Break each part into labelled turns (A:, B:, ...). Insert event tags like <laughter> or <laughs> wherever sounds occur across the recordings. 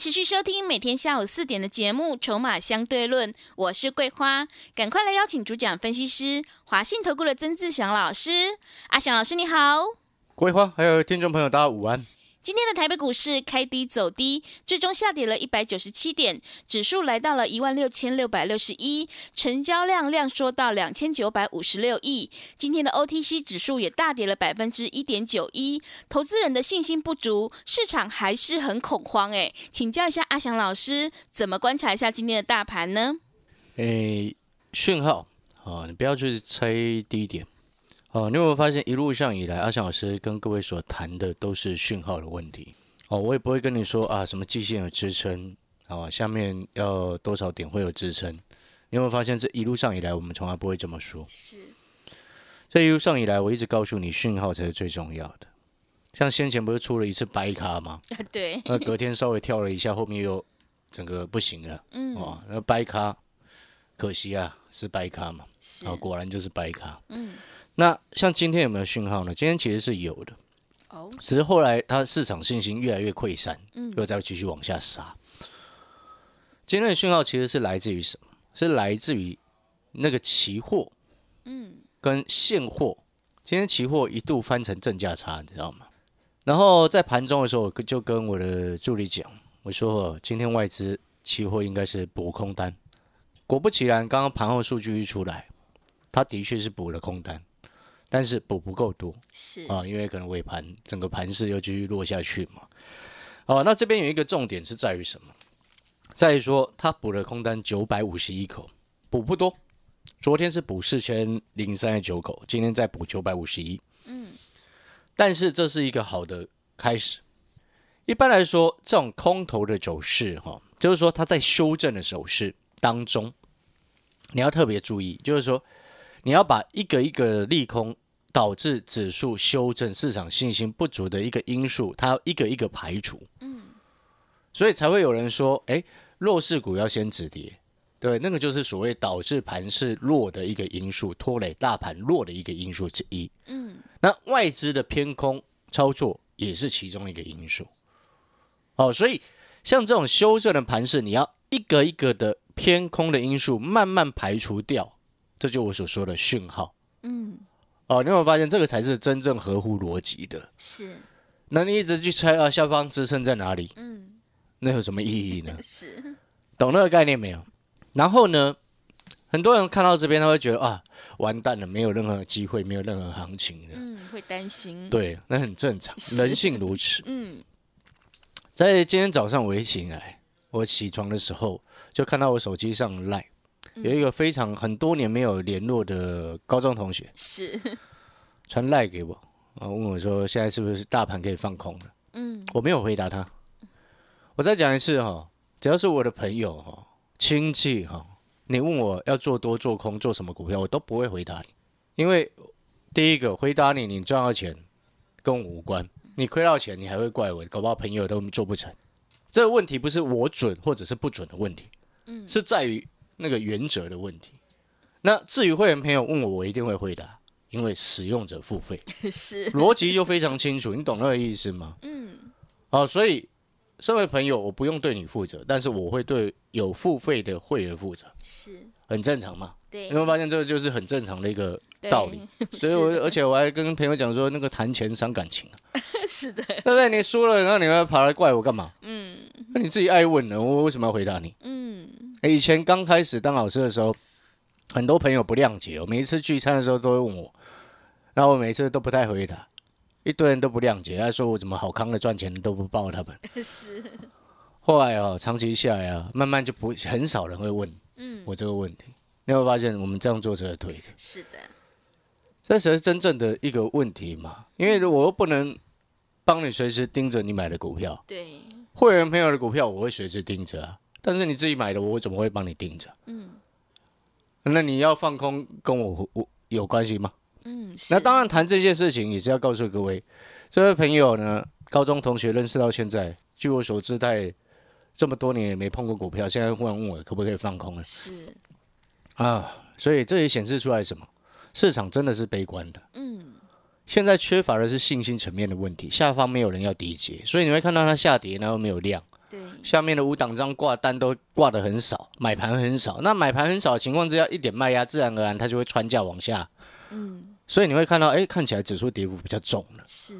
A: 持续收听每天下午四点的节目《筹码相对论》，我是桂花，赶快来邀请主讲分析师华信投顾的曾志祥老师。阿祥老师你好，
B: 桂花还有听众朋友大家午安。
A: 今天的台北股市开低走低，最终下跌了一百九十七点，指数来到了一万六千六百六十一，成交量量缩到两千九百五十六亿。今天的 OTC 指数也大跌了百分之一点九一，投资人的信心不足，市场还是很恐慌。哎，请教一下阿翔老师，怎么观察一下今天的大盘呢？
B: 诶，讯号啊，你不要去猜低点。哦，你有没有发现一路上以来，阿翔老师跟各位所谈的都是讯号的问题。哦，我也不会跟你说啊，什么季线有支撑，啊，下面要多少点会有支撑。你有没有发现这一路上以来，我们从来不会这么说。
A: 是，
B: 这一路上以来，我一直告诉你，讯号才是最重要的。像先前不是出了一次白卡吗？
A: 对。
B: 那隔天稍微跳了一下，后面又整个不行了。嗯。哦，那白卡，可惜啊，是白卡嘛。
A: 是。
B: 啊，果然就是白卡。嗯。那像今天有没有讯号呢？今天其实是有的，哦，只是后来它市场信心越来越溃散，嗯，又再继续往下杀。今天的讯号其实是来自于什么？是来自于那个期货，嗯，跟现货。今天期货一度翻成正价差，你知道吗？然后在盘中的时候，就跟我的助理讲，我说今天外资期货应该是补空单。果不其然，刚刚盘后数据一出来，它的确是补了空单。但是补不够多，
A: 是
B: 啊，因为可能尾盘整个盘势又继续落下去嘛。哦，那这边有一个重点是在于什么？在于说他补了空单九百五十一口，补不多。昨天是补四千零三十九口，今天再补九百五十一。嗯，但是这是一个好的开始。一般来说，这种空头的走势，哈，就是说它在修正的走势当中，你要特别注意，就是说你要把一个一个利空。导致指数修正、市场信心不足的一个因素，它要一个一个排除，嗯，所以才会有人说，哎，弱势股要先止跌，对，那个就是所谓导致盘势弱的一个因素，拖累大盘弱的一个因素之一，嗯，那外资的偏空操作也是其中一个因素，哦，所以像这种修正的盘势，你要一个一个的偏空的因素慢慢排除掉，这就我所说的讯号，嗯。哦，你有没有发现这个才是真正合乎逻辑的？
A: 是。
B: 那你一直去猜啊，下方支撑在哪里？嗯。那有什么意义呢？<laughs>
A: 是。
B: 懂那个概念没有？然后呢，很多人看到这边，他会觉得啊，完蛋了，没有任何机会，没有任何行情的。
A: 嗯，会担心。
B: 对，那很正常，人性如此。嗯。在今天早上我一醒来，我起床的时候就看到我手机上赖。有一个非常很多年没有联络的高中同学，
A: 是 <laughs>
B: 传赖给我，啊，问我说现在是不是大盘可以放空了？嗯，我没有回答他。我再讲一次哈，只要是我的朋友哈、亲戚哈，你问我要做多做空做什么股票，我都不会回答你，因为第一个回答你，你赚到钱跟我无关，你亏到钱你还会怪我，搞不好朋友都做不成。这个问题不是我准或者是不准的问题，嗯，是在于。那个原则的问题，那至于会员朋友问我，我一定会回答，因为使用者付费 <laughs>
A: 是
B: 逻辑就非常清楚，你懂那个意思吗？嗯，好，所以身为朋友，我不用对你负责，但是我会对有付费的会员负责，
A: 是
B: 很正常嘛？
A: 对，
B: 你会发现这个就是很正常的一个道理，<laughs> 所以我而且我还跟朋友讲说，那个谈钱伤感情啊，<laughs>
A: 是的，对
B: 不对？你输了，然后你要跑来怪我干嘛？嗯，那你自己爱问呢，我为什么要回答你？嗯。以前刚开始当老师的时候，很多朋友不谅解我。每一次聚餐的时候都会问我，然后我每次都不太回答，一堆人都不谅解，他说我怎么好康的赚钱都不报他们。<laughs>
A: 是。
B: 后来哦，长期下来啊，慢慢就不很少人会问，嗯，我这个问题，你会发现我们这样做是对的。
A: 是的。
B: 这才是真正的一个问题嘛，因为我又不能帮你随时盯着你买的股票。
A: 对。
B: 会员朋友的股票我会随时盯着啊。但是你自己买的，我怎么会帮你盯着？嗯，那你要放空跟我我有关系吗？
A: 嗯，
B: 那当然谈这件事情也是要告诉各位，这位朋友呢，高中同学认识到现在，据我所知，他也这么多年也没碰过股票，现在忽然问我可不可以放空了
A: 是，
B: 啊？所以这也显示出来什么？市场真的是悲观的。
A: 嗯，
B: 现在缺乏的是信心层面的问题，下方没有人要低接，所以你会看到它下跌，然后没有量，
A: 对，
B: 下面的五档张挂单都挂的很少，买盘很少。那买盘很少的情况之下，一点卖压，自然而然它就会穿价往下。
A: 嗯，
B: 所以你会看到，哎，看起来指数跌幅比较重了。
A: 是，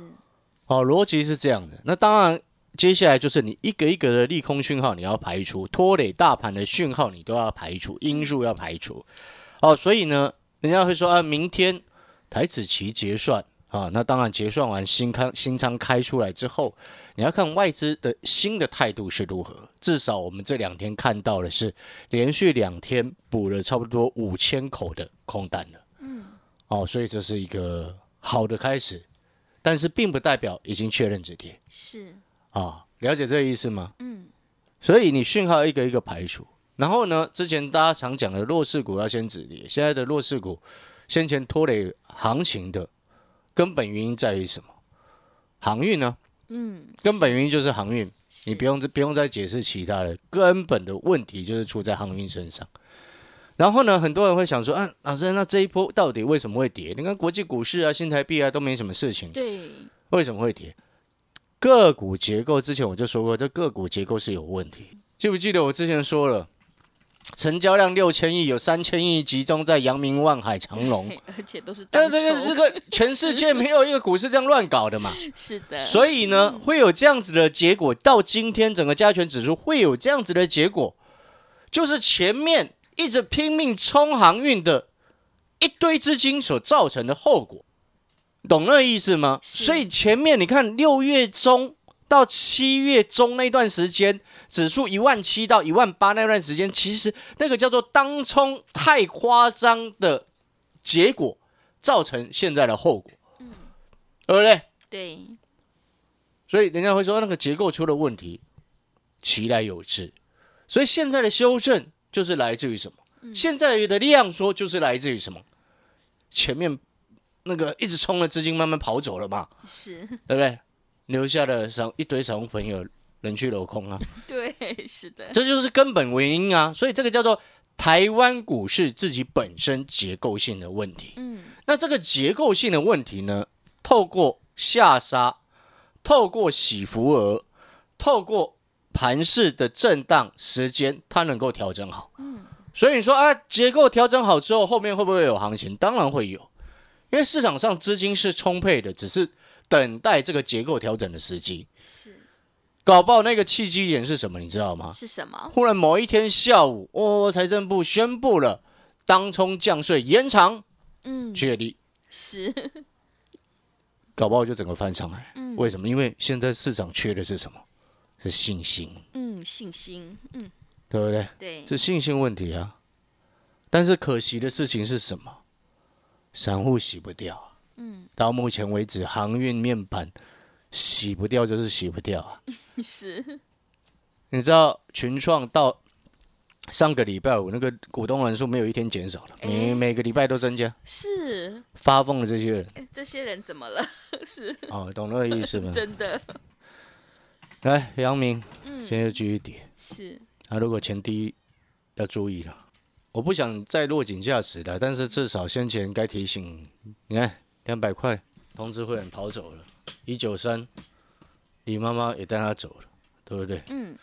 B: 哦，逻辑是这样的。那当然，接下来就是你一个一个的利空讯号你要排除，拖累大盘的讯号你都要排除，因素要排除。哦，所以呢，人家会说啊，明天台子期结算啊，那当然结算完新开新仓开出来之后，你要看外资的新的态度是如何。至少我们这两天看到的是连续两天补了差不多五千口的空单了。嗯，哦，所以这是一个好的开始。但是并不代表已经确认止跌
A: 是，
B: 啊，了解这个意思吗？
A: 嗯，
B: 所以你讯号一个一个排除，然后呢，之前大家常讲的弱势股要先止跌，现在的弱势股先前拖累行情的根本原因在于什么？航运呢？
A: 嗯，
B: 根本原因就是航运，你不用不用再解释其他的，根本的问题就是出在航运身上。然后呢，很多人会想说，啊，老师，那这一波到底为什么会跌？你看国际股市啊、新台币啊都没什么事情，
A: 对，
B: 为什么会跌？个股结构之前我就说过，这个股结构是有问题。记不记得我之前说了，成交量六千亿，有三千亿集中在阳明、万海、长隆。
A: 对而且都是
B: 对
A: 当
B: 对对，这个全世界没有一个股市这样乱搞的嘛。<laughs>
A: 是的，
B: 所以呢，会有这样子的结果。到今天，整个加权指数会有这样子的结果，就是前面一直拼命冲航运的一堆资金所造成的后果，懂那意思吗？所以前面你看六月中到七月中那段时间，指数一万七到一万八那段时间，其实那个叫做当冲太夸张的结果，造成现在的后果，对不对？
A: 对，
B: 所以人家会说那个结构出了问题，其来有之。所以现在的修正就是来自于什么？现在的量缩就是来自于什么？前面那个一直冲的资金慢慢跑走了嘛，
A: 是，
B: 对不对？留下了散一堆散户朋友人去楼空啊，<laughs>
A: 对，是的，
B: 这就是根本原因啊。所以这个叫做台湾股市自己本身结构性的问题。
A: 嗯，
B: 那这个结构性的问题呢，透过下杀，透过洗浮额，透过盘势的震荡时间，它能够调整好。嗯，所以你说啊，结构调整好之后，后面会不会有行情？当然会有，因为市场上资金是充沛的，只是等待这个结构调整的时机。
A: 是
B: 搞不好那个契机点是什么，你知道吗？
A: 是什么？
B: 忽然某一天下午，哦，财政部宣布了当冲降税延长，
A: 嗯，
B: 确立。
A: 是，
B: 搞不好就整个翻上来。
A: 嗯
B: 为什么？因为现在市场缺的是什么？是信心，
A: 嗯，信心，嗯，
B: 对不对？
A: 对，
B: 是信心问题啊。但是可惜的事情是什么？散户洗不掉啊。
A: 嗯，
B: 到目前为止，航运面板洗不掉就是洗不掉啊。<laughs>
A: 是，
B: 你知道群创到上个礼拜五那个股东人数没有一天减少的，每
A: 哎
B: 每个礼拜都增加。
A: 是，
B: 发疯的这些人
A: 哎这些人怎么了？<laughs> 是
B: 哦，懂那个意思吗？<laughs>
A: 真的，
B: 来，杨明，
A: 嗯，
B: 现在就继续跌。
A: 是，
B: 啊，如果前低要注意了，我不想再落井下石了，但是至少先前该提醒，你看两百块通知会员跑走了，一九三，李妈妈也带他走了，对不对？
A: 嗯，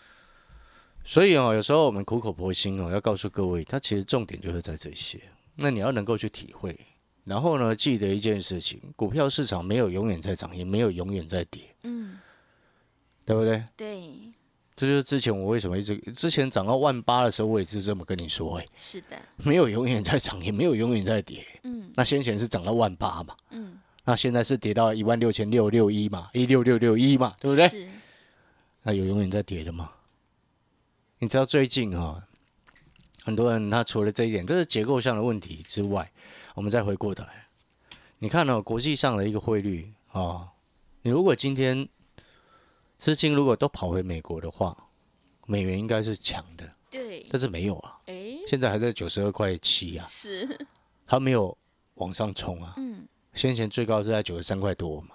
B: 所以哦，有时候我们苦口婆心哦，要告诉各位，它其实重点就是在这些，那你要能够去体会。然后呢，记得一件事情，股票市场没有永远在涨，也没有永远在跌，
A: 嗯，
B: 对不对？
A: 对，
B: 这就是之前我为什么一直之前涨到万八的时候，我也是这么跟你说，哎，
A: 是的，
B: 没有永远在涨，也没有永远在跌。
A: 嗯
B: 那先前是涨到万八嘛，
A: 嗯，
B: 那现在是跌到一万六千六六一嘛，一六六六一嘛，对不对？
A: 是，
B: 那有永远在跌的吗？你知道最近哈、很多人他除了这一点，这是结构上的问题之外，我们再回过头来，你看哦，国际上的一个汇率啊、你如果今天资金如果都跑回美国的话，美元应该是强的，
A: 对，
B: 但是没有啊，
A: 哎，
B: 现在还在九十二块七啊，
A: 是，
B: 它没有往上冲啊。
A: 嗯，
B: 先前最高是在九十三块多嘛。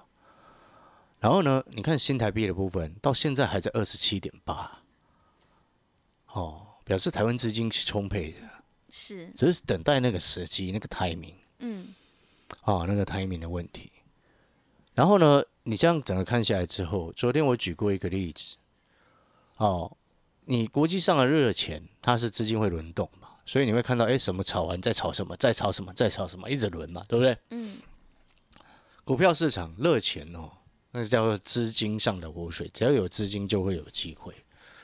B: 然后呢，你看新台币的部分，到现在还在二十七点八，哦，表示台湾资金是充沛的，
A: 是，
B: 只是等待那个时机、那个 timing
A: 嗯，
B: 哦、那个 timing 的问题。然后呢，你这样整个看下来之后，昨天我举过一个例子，哦，你国际上的热钱，它是资金会轮动嘛，所以你会看到，哎，什么炒完再炒什么，再炒什么，再炒什么，一直轮嘛，对不对？
A: 嗯，
B: 股票市场热钱哦，那叫做资金上的活水，只要有资金就会有机会，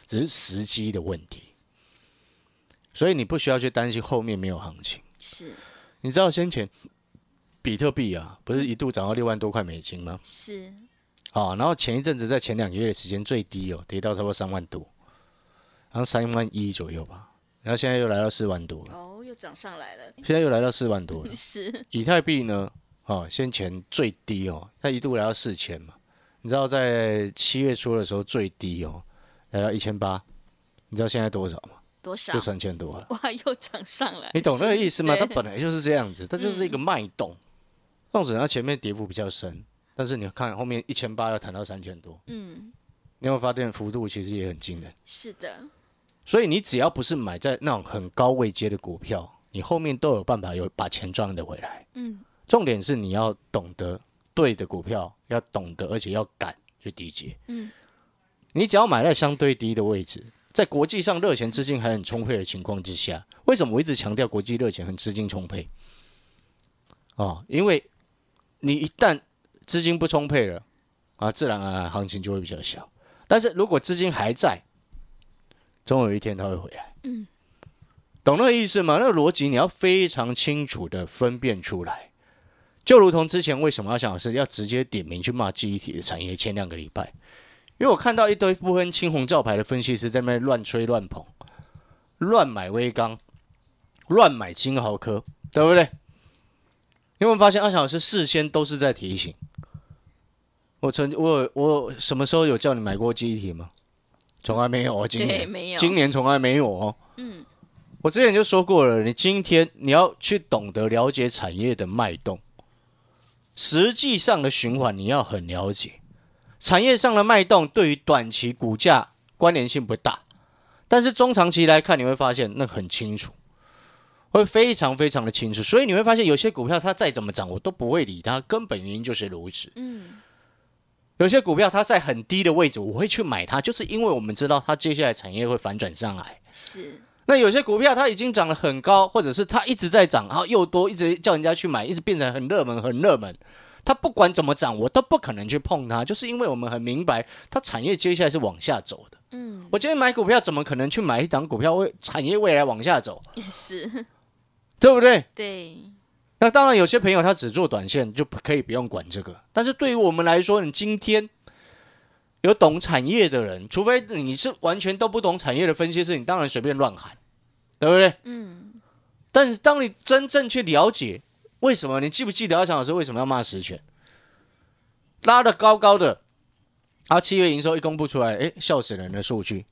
B: 只是时机的问题。所以你不需要去担心后面没有行情。
A: 是，
B: 你知道先前比特币啊，不是一度涨到六万多块美金吗？
A: 是，
B: 啊，然后前一阵子在前两个月的时间最低哦，跌到差不多三万多，然后三万一左右吧，然后现在又来到四万多了，
A: 哦，又涨上来了，
B: 现在又来到四万多了。<laughs>
A: 是，
B: 以太币呢，哦，先前最低哦，它一度来到四千嘛，你知道在七月初的时候最低哦，来到一千八，你知道现在多少吗？
A: 多少
B: 就？三千多了。
A: 哇，又涨上来，
B: 你懂那个意思吗？它本来就是这样子，它就是一个脉动。纵使它前面跌幅比较深，但是你看后面一千八要谈到三千多，
A: 嗯，
B: 你有没有发现幅度其实也很惊人？
A: 是的，
B: 所以你只要不是买在那种很高位阶的股票，你后面都有办法有把钱赚得回来。
A: 嗯，
B: 重点是你要懂得对的股票，要懂得而且要敢去低接。
A: 嗯，
B: 你只要买在相对低的位置，在国际上热钱资金还很充沛的情况之下，为什么我一直强调国际热钱很资金充沛？哦，因为你一旦资金不充沛了，啊，自然而然行情就会比较小。但是如果资金还在，总有一天它会回来。
A: 嗯，
B: 懂那个意思吗？那个逻辑你要非常清楚的分辨出来。就如同之前为什么要想的是要直接点名去骂记忆体的产业，前两个礼拜，因为我看到一堆不分青红皂白的分析师在那边乱吹乱捧，乱买微钢，乱买金豪科，对不对？你有没有发现阿翔老师事先都是在提醒？我曾我我什么时候有叫你买过记忆体吗？从来没有哦，今，年
A: 没有，
B: 今年从来没有哦。
A: 嗯，
B: 我之前就说过了，你今天你要去懂得了解产业的脉动，实际上的循环你要很了解。产业上的脉动对于短期股价关联性不大，但是中长期来看，你会发现那很清楚，会非常非常的清楚。所以你会发现有些股票它再怎么涨，我都不会理它，根本原因就是如此。
A: 嗯，
B: 有些股票它在很低的位置，我会去买它，就是因为我们知道它接下来产业会反转上来。
A: 是，
B: 那有些股票它已经涨得很高，或者是它一直在涨，然后又多，一直叫人家去买，一直变成很热门、很热门。它不管怎么涨，我都不可能去碰它，就是因为我们很明白，它产业接下来是往下走的。
A: 嗯，
B: 我今天买股票，怎么可能去买一档股票为产业未来往下走，
A: 也是，
B: 对不对？
A: 对，
B: 那当然，有些朋友他只做短线，就可以不用管这个。但是对于我们来说，你今天有懂产业的人，除非你是完全都不懂产业的分析师，你当然随便乱喊，对不对？
A: 嗯，
B: 但是当你真正去了解为什么，你记不记得阿强老师为什么要骂实权？拉的高高的，啊，七月营收一公布出来，哎，笑死人的数据。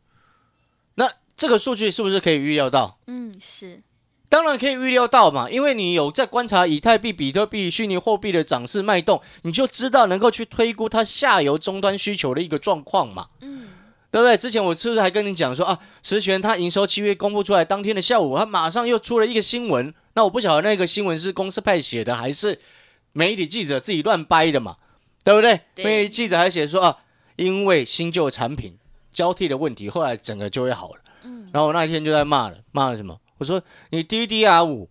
B: 那这个数据是不是可以预料到？
A: 嗯，是，
B: 当然可以预料到嘛，因为你有在观察以太币、比特币、虚拟货币的涨势脉动，你就知道能够去推估它下游终端需求的一个状况嘛，
A: 嗯，
B: 对不对？之前我是不是还跟你讲说啊，实权它营收七月公布出来当天的下午，它马上又出了一个新闻，那我不晓得那个新闻是公司派写的还是媒体记者自己乱掰的嘛，对不对？
A: 对
B: 媒体记者还写说啊，因为新旧产品交替的问题，后来整个就会好了。
A: 嗯，
B: 然后我那一天就在骂了，骂了什么？我说你 DDR 五。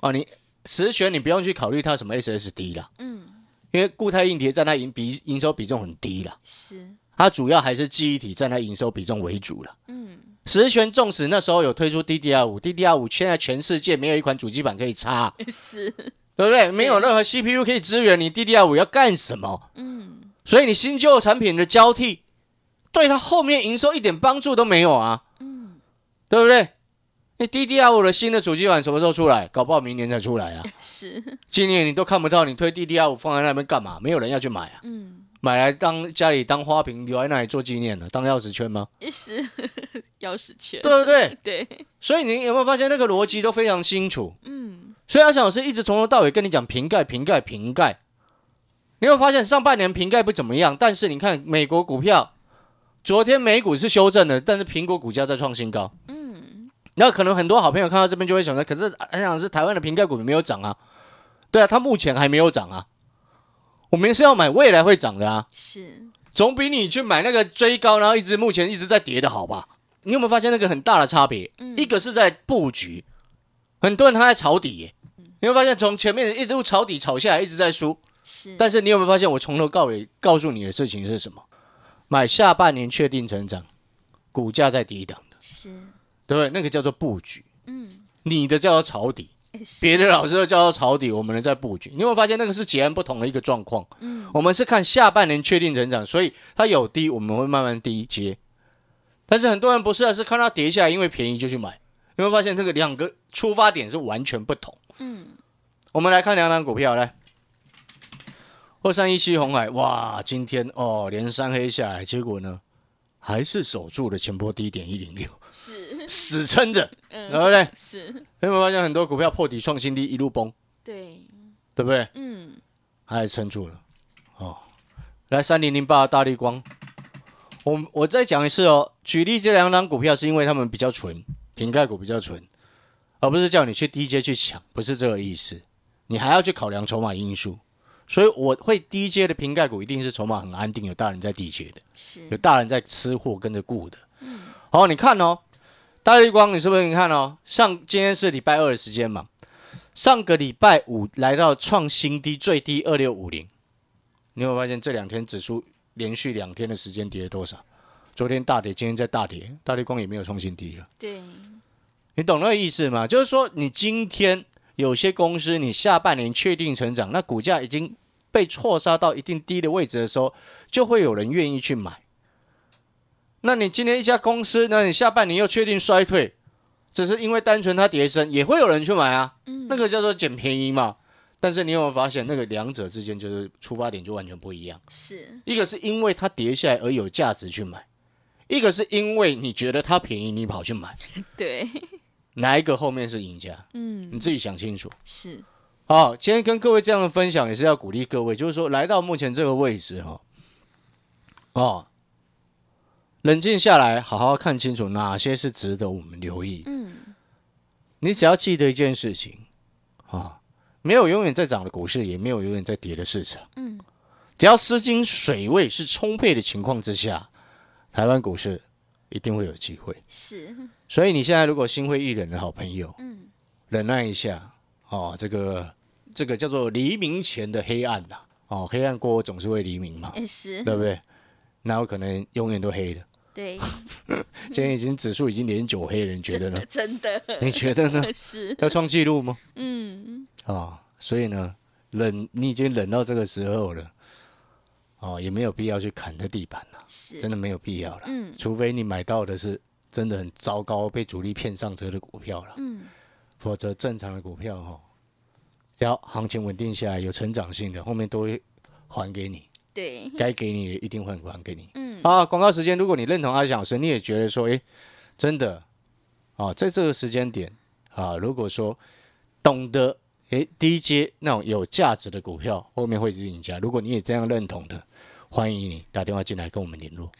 B: 啊，你实权你不用去考虑它什么 SSD 啦，
A: 嗯，
B: 因为固态硬碟占它营比营收比重很低啦，
A: 是，
B: 它主要还是记忆体占它营收比重为主了。
A: 嗯，
B: 实权纵使那时候有推出 DDR 五，DDR 五现在全世界没有一款主机板可以插，
A: 是，
B: 对不对？没有任何 CPU 可以支援，你 DDR 五要干什么？
A: 嗯，
B: 所以你新旧产品的交替，对它后面营收一点帮助都没有啊，
A: 嗯，
B: 对不对？那 DDR 五的新的主机板什么时候出来？搞不好明年才出来啊！<laughs>
A: 是，
B: 今年你都看不到，你推 DDR 五放在那边干嘛？没有人要去买啊，
A: 嗯，
B: 买来当家里当花瓶，留在那里做纪念的，当钥匙圈吗？
A: 也 <laughs> 是，<laughs> 钥匙圈，
B: 对不对？
A: 对，
B: 所以你有没有发现那个逻辑都非常清楚？
A: 嗯，
B: 所以阿翔老师一直从头到尾跟你讲瓶盖、瓶盖、瓶盖。你会发现上半年瓶盖不怎么样，但是你看美国股票，昨天美股是修正的，但是苹果股价在创新高。
A: 嗯，
B: 然后可能很多好朋友看到这边就会想说，可是阿翔老师台湾的瓶盖股没有涨啊？对啊，它目前还没有涨啊。我们是要买未来会涨的啊，
A: 是，
B: 总比你去买那个追高，然后一直目前一直在跌的好吧？你有没有发现那个很大的差别？
A: 嗯
B: 一个是在布局，很多人他在抄底耶，你会发现从前面一路抄底炒下来，一直在输。
A: 是，
B: 但是你有没有发现，我从头到尾告诉你的事情是什么？买下半年确定成长，股价在低档的，
A: 是，
B: 对不对？那个叫做布局，
A: 嗯，
B: 你的叫做抄底，别的老师都叫做抄底，我们的在布局。你有没有发现那个是截然不同的一个状况？
A: 嗯，
B: 我们是看下半年确定成长，所以它有低，我们会慢慢低接。但是很多人不是啊，是看它跌下来，因为便宜就去买。有没有发现这个两个出发点是完全不同？
A: 嗯，
B: 我们来看两档股票，来，二三一七红海，哇，今天哦连三黑下来，结果呢还是守住了前波低点一零六，
A: 是，
B: 死撑着，对
A: 嗯，
B: 不对？
A: 是，
B: 有没有发现很多股票破底创新低，一路崩，
A: 对，
B: 对不对？
A: 嗯，
B: 还撑住了，哦，来三零零八大力光，我我再讲一次哦，举例这两档股票是因为他们比较纯，瓶盖股比较纯，而不是叫你去低阶去抢，不是这个意思，你还要去考量筹码因素，所以我会低阶的瓶盖股一定是筹码很安定，有大人在低阶的，
A: 是，
B: 有大人在吃货跟着顾的。好，你看哦，大绿光，你是不是你看哦？上今天是礼拜二的时间嘛，上个礼拜五来到创新低，最低二六五零。你有没有发现这两天指数连续两天的时间跌了多少？昨天大跌，今天在大跌，大绿光也没有创新低了。
A: 对，
B: 你懂那个意思吗？就是说，你今天有些公司，你下半年确定成长，那股价已经被错杀到一定低的位置的时候，就会有人愿意去买。那你今天一家公司，那你下半年又确定衰退，只是因为单纯它跌升，也会有人去买啊。
A: 嗯，
B: 那个叫做捡便宜嘛。但是你有没有发现，那个两者之间就是出发点就完全不一样？
A: 是，
B: 一个是因为它跌下来而有价值去买，一个是因为你觉得它便宜，你跑去买，<laughs>
A: 对，
B: 哪一个后面是赢家？
A: 嗯，
B: 你自己想清楚。
A: 是，
B: 好，今天跟各位这样的分享也是要鼓励各位，就是说来到目前这个位置哈，哦，冷静下来，好好看清楚哪些是值得我们留意。
A: 嗯，
B: 你只要记得一件事情啊，没有永远在涨的股市，也没有永远在跌的市场。
A: 嗯，
B: 只要资金水位是充沛的情况之下，台湾股市一定会有机会。
A: 是，
B: 所以你现在如果心灰意冷的好朋友，
A: 嗯，
B: 忍耐一下哦，这个这个叫做黎明前的黑暗呐、哦，黑暗过后总是会黎明嘛，
A: 也是，
B: 对不对？那有可能永远都黑的？
A: 对，<laughs>
B: 现在已经指数已经连九黑了，你觉得呢？
A: 真的，
B: 你觉得呢？<laughs>
A: 是，
B: 要创纪录吗？
A: 嗯，
B: 啊、所以呢，冷你已经冷到这个时候了，哦，也没有必要去砍这地板了，
A: 是，
B: 真的没有必要了。
A: 嗯
B: 除非你买到的是真的很糟糕、被主力骗上车的股票了，
A: 嗯，
B: 否则正常的股票哈、哦，只要行情稳定下来、有成长性的，后面都会还给你，
A: 对，
B: 该给你的一定会还给你。
A: 嗯，
B: 啊，广告时间，如果你认同阿翔老师，你也觉得说，诶，真的啊，在这个时间点啊，如果说懂得诶低阶那种有价值的股票，后面会是赢家。如果你也这样认同的，欢迎你打电话进来跟我们联络。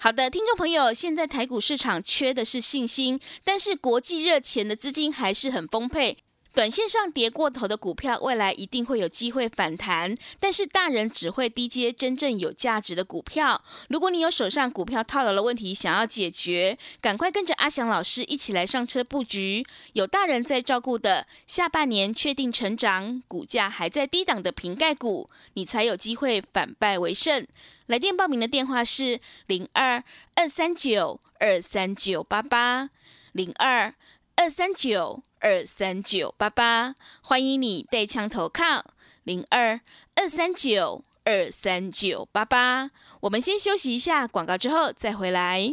A: 好的，听众朋友，现在台股市场缺的是信心，但是国际热钱的资金还是很丰沛。短线上跌过头的股票，未来一定会有机会反弹，但是大人只会低接真正有价值的股票。如果你有手上股票套牢的问题想要解决，赶快跟着阿翔老师一起来上车布局，有大人在照顾的下半年确定成长，股价还在低档的瓶盖股，你才有机会反败为胜。来电报名的电话是零二二三九二三九八八零二二三九二三九八八，欢迎你带枪投靠零二二三九二三九八八。我们先休息一下广告，之后再回来。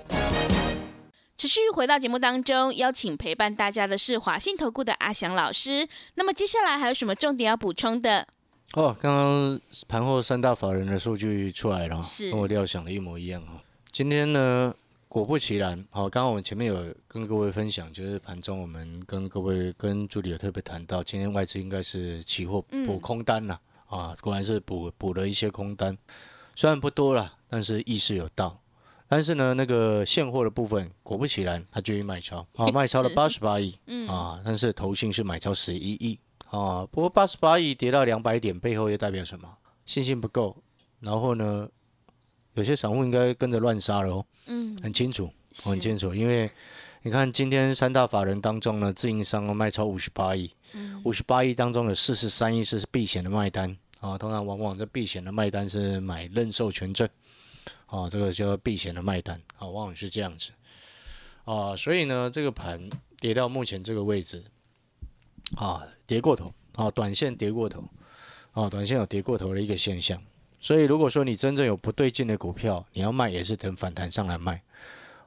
A: 持续回到节目当中，邀请陪伴大家的是华信投顾的阿翔老师。那么接下来还有什么重点要补充的？
B: 哦，刚刚盘后三大法人的数据出来了，
A: 是
B: 跟我料想的一模一样哈。今天呢，果不其然，好，刚刚我们前面有跟各位分享，就是盘中我们跟各位跟助理有特别谈到，今天外资应该是期货补空单了、啊，果然是补补了一些空单，虽然不多了，但是意识有到。但是呢，那个现货的部分，果不其然，它继续卖超，啊，<laughs> 卖超了
A: 是。
B: 八十八亿，
A: 嗯。
B: 啊，但是投信是买超十一亿，啊，不过八十八亿跌到两百点，背后又代表什么？信心不够，然后呢，有些散户应该跟着乱杀了哦，
A: 嗯，
B: 很清楚，很清楚，因为你看今天三大法人当中呢，自营商哦卖超五十八亿，
A: 嗯。
B: 五十八亿当中有四十三亿是避险的卖单啊，通常往往这避险的卖单是买认授权证啊，这个叫避险的卖单啊，往往是这样子啊，所以呢，这个盘跌到目前这个位置啊，跌过头啊，短线跌过头啊，短线有跌过头的一个现象。所以如果说你真正有不对劲的股票，你要卖也是等反弹上来卖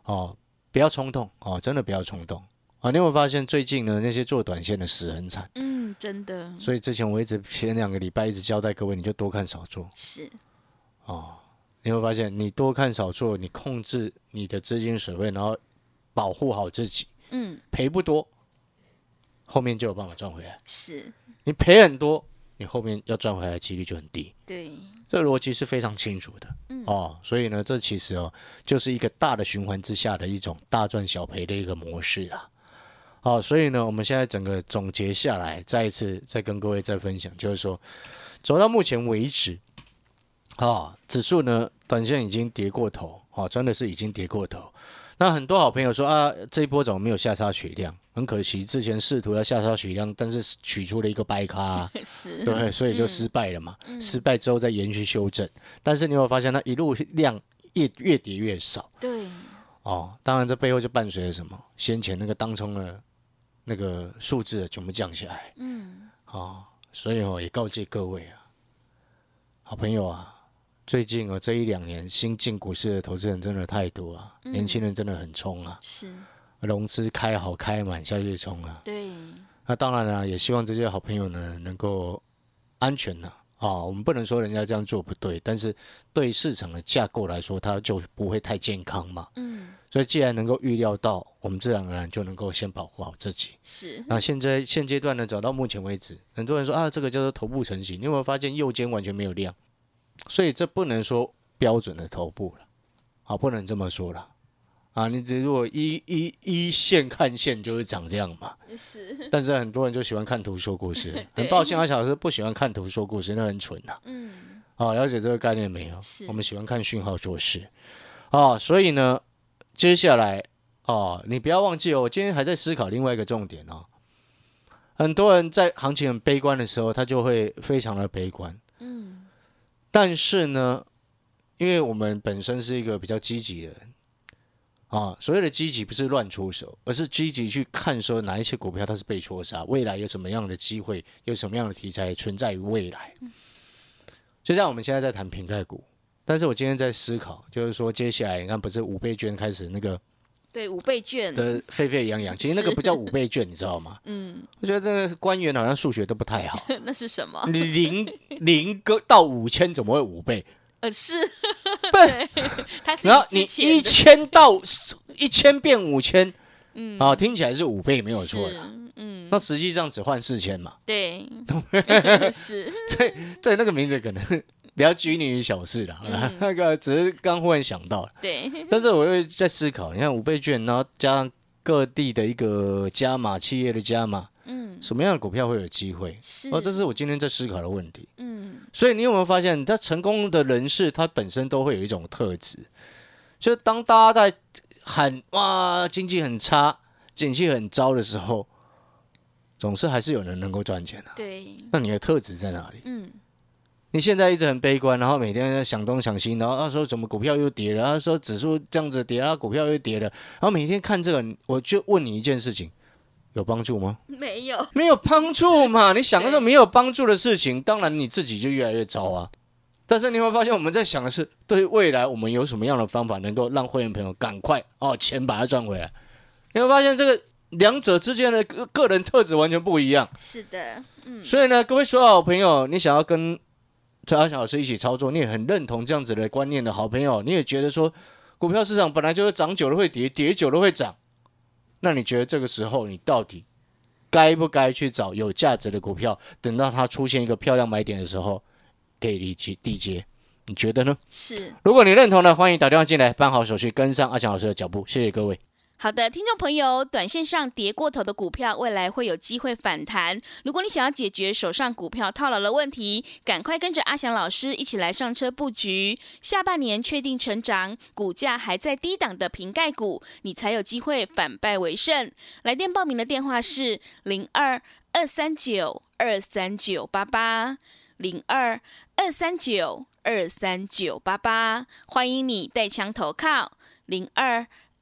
B: 哦，不要冲动哦，真的不要冲动啊！你有没有发现最近呢那些做短线的死很惨？
A: 嗯，真的
B: 所以之前我一直前两个礼拜一直交代各位，你就多看少做
A: 是
B: 哦。你会发现，你多看少做，你控制你的资金水位，然后保护好自己，
A: 嗯
B: 赔不多，后面就有办法赚回来。
A: 是，
B: 你赔很多，你后面要赚回来的几率就很低。
A: 对，
B: 这逻辑是非常清楚的，
A: 嗯
B: 哦，所以呢，这其实哦，就是一个大的循环之下的一种大赚小赔的一个模式啊。好、所以呢，我们现在整个总结下来，再一次再跟各位再分享，就是说，走到目前为止，啊、指数呢，短线已经跌过头，哦，真的是已经跌过头。那很多好朋友说啊，这一波怎么没有下杀血量？很可惜，之前试图要下杀血量，但是取出了一个白卡啊、<laughs>
A: 是，
B: 对，所以就失败了嘛。失败之后再延续修正，但是你有发现，它一路量越越跌越少
A: 对，
B: 哦。当然，这背后就伴随着什么？先前那个当冲的那个数字全部降下来
A: 嗯
B: 哦。所以哦，也告诫各位啊，好朋友啊，最近啊这一两年新进股市的投资人真的太多啊，年轻人真的很冲啊，
A: 是，
B: 融资开好开满下去冲啊。
A: 对，
B: 那当然了，也希望这些好朋友呢能够安全呢啊、我们不能说人家这样做不对，但是对市场的架构来说，它就不会太健康嘛。
A: 嗯
B: 所以既然能够预料到，我们自然而然就能够先保护好自己。
A: 是，
B: 那现在现阶段呢，走到目前为止，很多人说啊，这个叫做头部成型，你有没有发现右肩完全没有量？所以这不能说标准的头部了，啊，不能这么说了。啊，你只如果一一一线看线就是长这样嘛，
A: 是，
B: 但是很多人就喜欢看图说故事，<laughs> 很抱歉，阿小老师不喜欢看图说故事，那很蠢呐、
A: 嗯
B: 啊。了解这个概念没有
A: 是？
B: 我们喜欢看讯号做事。啊，所以呢，接下来哦，你不要忘记哦，我今天还在思考另外一个重点哦。很多人在行情很悲观的时候，他就会非常的悲观。
A: 嗯
B: 但是呢，因为我们本身是一个比较积极的人啊，所谓的积极不是乱出手，而是积极去看说哪一些股票它是被戳杀，未来有什么样的机会，有什么样的题材存在于未来。就像我们现在在谈平盖股，但是我今天在思考，就是说接下来你看不是五倍券开始那个
A: 对，五倍券，
B: 的沸沸扬扬，其实那个不叫五倍券，你知道吗？<laughs>
A: 嗯，
B: 我觉得那个官员好像数学都不太好，<laughs>
A: 那是什么？
B: 你零零个到五千怎么会五倍？
A: 呃，是，
B: 不，<laughs> 然后你一千到一千变五千，
A: 嗯。
B: 啊，听起来是五倍没有错
A: 是
B: 的，
A: 嗯，
B: 那实际上只换四千嘛，
A: 对，是，
B: 对对，那个名字可能比较拘泥于小事啦，
A: 嗯。<laughs>
B: 那个只是刚忽然想到了，
A: 对，
B: 但是我又在思考，你看五倍券，然后加上各地的一个加码，企业的加码，
A: 嗯，
B: 什么样的股票会有机会？
A: 是，
B: 哦，这是我今天在思考的问题。
A: 嗯，
B: 所以你有没有发现，他成功的人士，他本身都会有一种特质，就是当大家在喊哇经济很差、景气很糟的时候，总是还是有人能够赚钱的、
A: 对，
B: 那你的特质在哪里？
A: 嗯，
B: 你现在一直很悲观，然后每天在想东想西，然后他说怎么股票又跌了，他说指数这样子跌，然后股票又跌了，然后每天看这个，我就问你一件事情，有帮助吗？
A: 没有，
B: 没有帮助嘛？<laughs> 你想那个没有帮助的事情，当然你自己就越来越糟啊。但是你会发现，我们在想的是，对未来我们有什么样的方法能够让会员朋友赶快哦钱把它赚回来？你会发现这个两者之间的个个人特质完全不一样。
A: 是的，嗯，
B: 所以呢，各位所有好朋友，你想要跟崔阿翔老师一起操作，你也很认同这样子的观念的好朋友，你也觉得说，股票市场本来就是涨久了会跌，跌久了会涨。那你觉得这个时候你到底该不该去找有价值的股票？等到它出现一个漂亮买点的时候，给离接地接，你觉得呢？
A: 是。
B: 如果你认同呢，欢迎打电话进来办好手续，跟上阿强老师的脚步。谢谢各位。
A: 好的，听众朋友，短线上跌过头的股票，未来会有机会反弹。如果你想要解决手上股票套牢的问题，赶快跟着阿翔老师一起来上车布局。下半年确定成长，股价还在低档的瓶盖股，你才有机会反败为胜。来电报名的电话是零二二三九二三九八八零二二三九二三九八八，欢迎你带枪投靠零二。